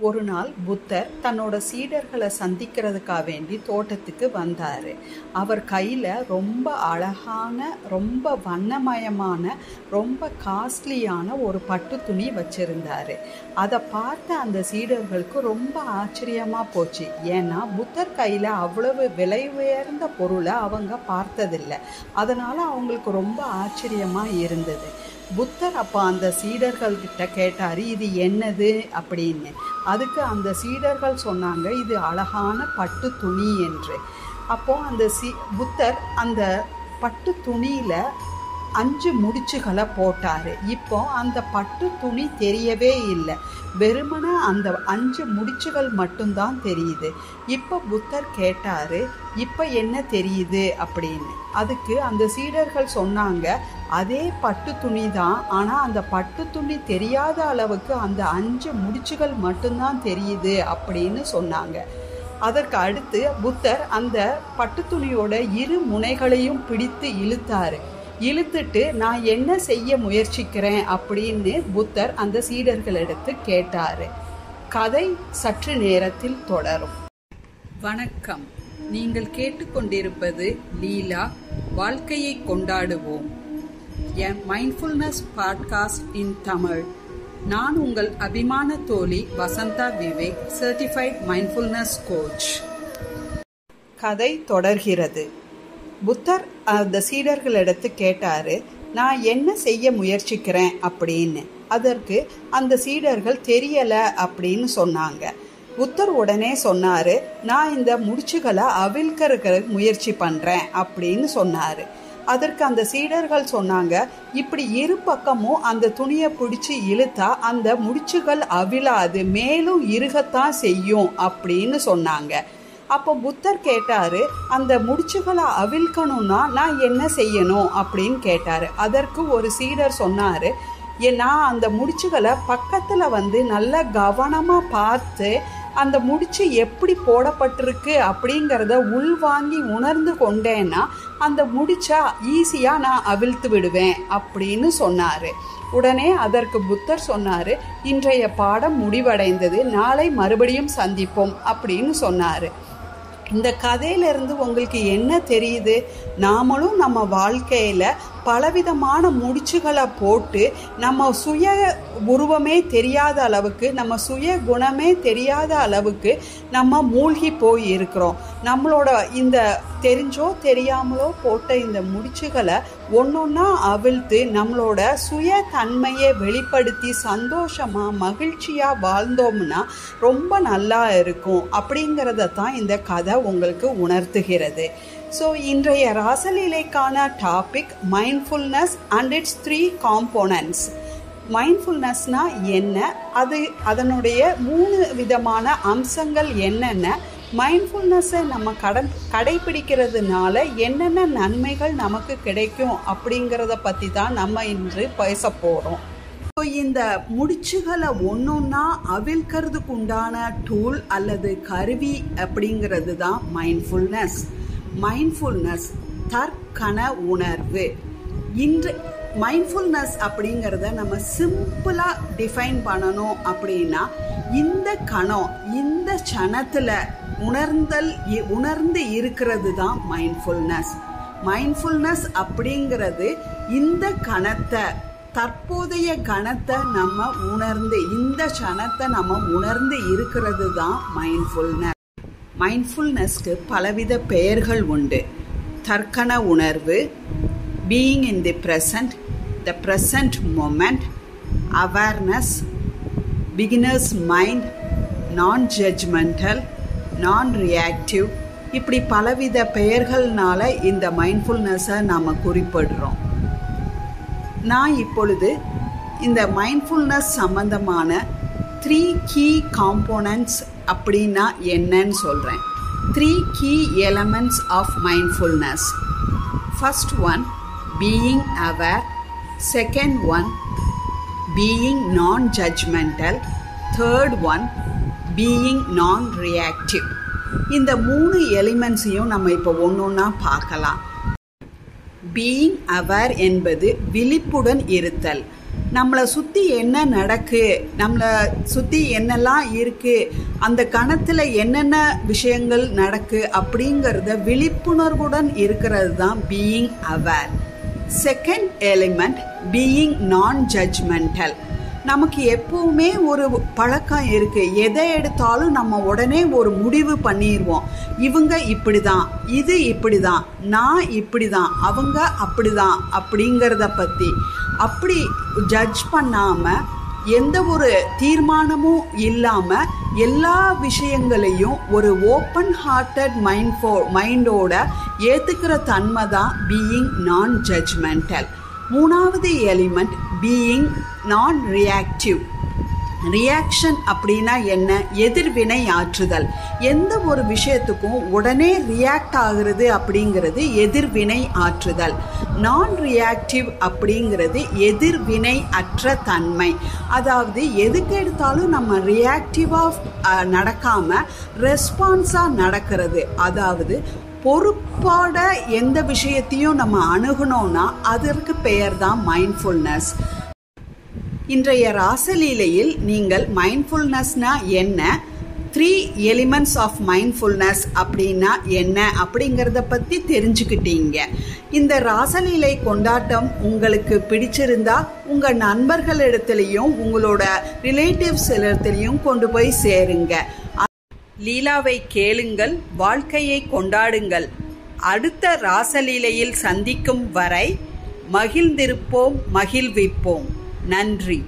ஒரு நாள் புத்தர் தன்னோட சீடர்களை சந்திக்கிறதுக்காக வேண்டி தோட்டத்துக்கு வந்தார். அவர் கையில் ரொம்ப அழகான ரொம்ப வண்ணமயமான ரொம்ப காஸ்ட்லியான ஒரு பட்டு துணி வச்சுருந்தார். அதை பார்த்த அந்த சீடர்களுக்கு ரொம்ப ஆச்சரியமாக போச்சு. ஏன்னா புத்தர் கையில் அவ்வளவு விலை உயர்ந்த பொருளை அவங்க பார்த்ததில்லை. அதனால் அவங்களுக்கு ரொம்ப ஆச்சரியமாக இருந்தது. புத்தர் அப்போ அந்த சீடர்கள்கிட்ட கேட்டார் இது என்னது? அப்படின்னு. அதுக்கு அந்த சீடர்கள் சொன்னாங்க இது அழகான பட்டு துணி என்று. அப்போது அந்த சி புத்தர் அந்த பட்டு துணியில் அஞ்சு முடிச்சுகளை போட்டார். இப்போ அந்த பட்டு துணி தெரியவே இல்லை. வெறுமன அந்த அஞ்சு முடிச்சுகள் மட்டும்தான் தெரியுது. இப்போ புத்தர் கேட்டார் இப்போ என்ன தெரியுது? அப்படின்னு. அதுக்கு அந்த சீடர்கள் சொன்னாங்க அதே பட்டு துணி தான். ஆனால் அந்த பட்டு துணி தெரியாத அளவுக்கு அந்த அஞ்சு முடிச்சுகள் மட்டும்தான் தெரியுது அப்படின்னு சொன்னாங்க. அதற்கு அடுத்து புத்தர் அந்த பட்டு துணியோட இரு முனைகளையும் பிடித்து இழுத்தாரு. இழுத்துட்டு நான் என்ன செய்ய முயற்சிக்கிறேன் அப்படின்னு புத்தர் அந்த சீடர்களிடத்து கேட்டாரு. கதை சற்று நேரத்தில் தொடரும். வணக்கம். நீங்கள் கேட்டுக்கொண்டிருப்பது லீலா வாழ்க்கையை கொண்டாடுவோம். என் மைண்ட்ஃபுல்னஸ் பாட்காஸ்ட் இன் தமிழ். நான் உங்கள் அபிமான தோழி Vasantha Vivek certified mindfulness coach கதை தொடர்கிறது. புத்தர் அந்த சீடர்களிடத்து கேட்டாரு நான் என்ன செய்ய முயற்சிக்கிறேன்? அப்படின்னு. அதற்கு அந்த சீடர்கள் தெரியல அப்படின்னு சொன்னாங்க. புத்தர் உடனே சொன்னாரு நான் இந்த முடிச்சுகளை அவிழ்க்கிறதுக்கு முயற்சி பண்றேன் அப்படின்னு சொன்னாரு. அதற்கு அந்த சீடர்கள் சொன்னாங்க இப்படி இரு பக்கமும் அந்த துணியை பிடிச்சி இழுத்தா அந்த முடிச்சுகள் அவிழாது மேலும் இருகத்தான் செய்யும் அப்படின்னு சொன்னாங்க. அப்போ புத்தர் கேட்டாரு அந்த முடிச்சுகளை அவிழ்க்கணும்னா நான் என்ன செய்யணும்? அப்படின்னு கேட்டாரு. அதற்கு ஒரு சீடர் சொன்னாரு நான் அந்த முடிச்சுகளை பக்கத்தில் வந்து நல்லா கவனமாக பார்த்து அந்த முடிச்சு எப்படி போடப்பட்டிருக்கு அப்படிங்கிறத உள்வாங்கி உணர்ந்து கொண்டேன்னா அந்த முடிச்சா ஈஸியாக நான் அவிழ்த்து விடுவேன் அப்படின்னு சொன்னார். உடனே அதற்கு புத்தர் சொன்னார் இன்றைய பாடம் முடிவடைந்தது நாளை மறுபடியும் சந்திப்போம் அப்படின்னு சொன்னார். இந்த கதையிலிருந்து உங்களுக்கு என்ன தெரியுது? நாமளும் நம்ம வாழ்க்கையில் பலவிதமான முடிச்சுகளை போட்டு நம்ம சுய உருவமே தெரியாத அளவுக்கு நம்ம சுய குணமே தெரியாத அளவுக்கு நம்ம மூழ்கி போய் இருக்கிறோம். நம்மளோட இந்த தெரிஞ்சோ தெரியாமலோ போட்ட இந்த முடிச்சுகளை ஒன்றொன்னா அவிழ்த்து நம்மளோட சுய தன்மையை வெளிப்படுத்தி சந்தோஷமாக மகிழ்ச்சியாக வாழ்ந்தோம்னா ரொம்ப நல்லா இருக்கும். அப்படிங்கிறத தான் இந்த கதை உங்களுக்கு உணர்த்துகிறது. ஸோ இன்றைய ராசலீலைக்கான topic mindfulness and its three components மைண்ட்ஃபுல்னஸ்னா என்ன? அது அதனுடைய மூணு விதமான அம்சங்கள் என்னென்ன? மைண்ட்ஃபுல்னஸை நம்ம கடன் கடைபிடிக்கிறதுனால என்னென்ன நன்மைகள் நமக்கு கிடைக்கும் அப்படிங்கிறத பற்றி தான் நம்ம இன்று பேச போகிறோம் ஸோ இந்த முடிச்சுகளை ஒன்றுன்னா அவிழ்க்கிறதுக்கு உண்டான டூல் அல்லது கருவி அப்படிங்கிறது தான் மைண்ட்ஃபுல்னஸ் மைண்ட்ஃபுல்னஸ் தற்கன உணர்வு. இன்று மைண்ட்ஃபுல்னஸ் அப்படிங்கிறத நம்ம சிம்பிளாக டிஃபைன் பண்ணணும் அப்படின்னா இந்த கணம் இந்த சனத்தில் உணர்ந்தல் உணர்ந்து இருக்கிறது தான் மைண்ட்ஃபுல்னஸ் மைண்ட்ஃபுல்னஸ் அப்படிங்கிறது இந்த கணத்தை தற்போதைய கணத்தை நம்ம உணர்ந்து இந்த சனத்தை நம்ம உணர்ந்து இருக்கிறது தான் மைண்ட்ஃபுல்னஸ் மைண்ட்ஃபுல்னஸ்க்கு பலவித பெயர்கள் உண்டு. தற்கன உணர்வு being in the present the present moment awareness beginners mind non judgmental non reactive இப்படி பலவித பெயர்கள்னால இந்த மைண்ட்ஃபுல்னஸை நாம் குறிப்பிடுறோம். நான் இப்பொழுது இந்த மைண்ட்ஃபுல்னஸ் சம்பந்தமான த்ரீ கீ காம்போனன்ட்ஸ் அப்படின்னா என்னன்னு சொல்கிறேன் three key elements of mindfulness first one being aware second one being non judgemental third one being non reactive இந்த மூணு எலிமெண்ட்ஸையும் நம்ம இப்போ ஒன்று ஒன்றா பார்க்கலாம். பீயிங் அவேர் என்பது விழிப்புடன் இருத்தல். நம்மளை சுற்றி என்ன நடக்கு நம்மளை சுற்றி என்னெல்லாம் இருக்குது அந்த கணத்தில் என்னென்ன விஷயங்கள் நடக்கு அப்படிங்கிறத விழிப்புணர்வுடன் இருக்கிறது தான் being aware second element being non judgemental நமக்கு எப்பவுமே ஒரு பழக்கம் இருக்கு. எதை எடுத்தாலும் நம்ம உடனே ஒரு முடிவு பண்ணிடுவோம் இவங்க இப்படிதான் இது இப்படிதான் நான் இப்படிதான் அவங்க அப்படிதான் அப்படிங்கிறத பத்தி. அப்படி ஜட்ஜ் பண்ணாம எந்த ஒரு தீர்மானமும் இல்லாம எல்லா விஷயங்களையும் ஒரு ஓப்பன் ஹார்ட்டட் மைண்ட் ஃபோ மைண்டோட ஏத்துக்கிற தன்மை தான் பீயிங் நான் ஜட்ஜ்மெண்டல் மூணாவது element being non reactive reaction அப்படின்னா என்ன? எதிர்வினை ஆற்றுதல். எந்த ஒரு விஷயத்துக்கும் உடனே ரியாக்ட் ஆகுறது அப்படிங்கிறது எதிர்வினை ஆற்றுதல். நான் ரியாக்டிவ் அப்படிங்கிறது எதிர்வினை அற்ற தன்மை. அதாவது எதுக்கு எடுத்தாலும் நம்ம ரியாக்டிவாக நடக்காம ரெஸ்பான்ஸாக நடக்கிறது. அதாவது பொறுப்பாட எந்த விஷயத்தையும் நம்ம அணுகணும்னா அதற்கு பெயர் தான் மைண்ட்ஃபுல்னஸ் இன்றைய ராசலீலையில் நீங்கள் மைண்ட்ஃபுல்னஸ்னா என்ன? த்ரீ எலிமெண்ட்ஸ் ஆஃப் மைண்ட்ஃபுல்னஸ் அப்படின்னா என்ன? அப்படிங்கிறத பற்றி தெரிஞ்சுக்கிட்டீங்க. இந்த ராசலீலை கொண்டாட்டம் உங்களுக்கு பிடிச்சிருந்தா உங்கள் நண்பர்களிடத்துலையும் உங்களோட ரிலேட்டிவ்ஸ் இடத்துலையும் கொண்டு போய் சேருங்க. லீலாவை கேளுங்கள் வாழ்க்கையை கொண்டாடுங்கள். அடுத்த ராசலீலையில் சந்திக்கும் வரை மகிழ்ந்திருப்போம் மகிழ்விப்போம். நன்றி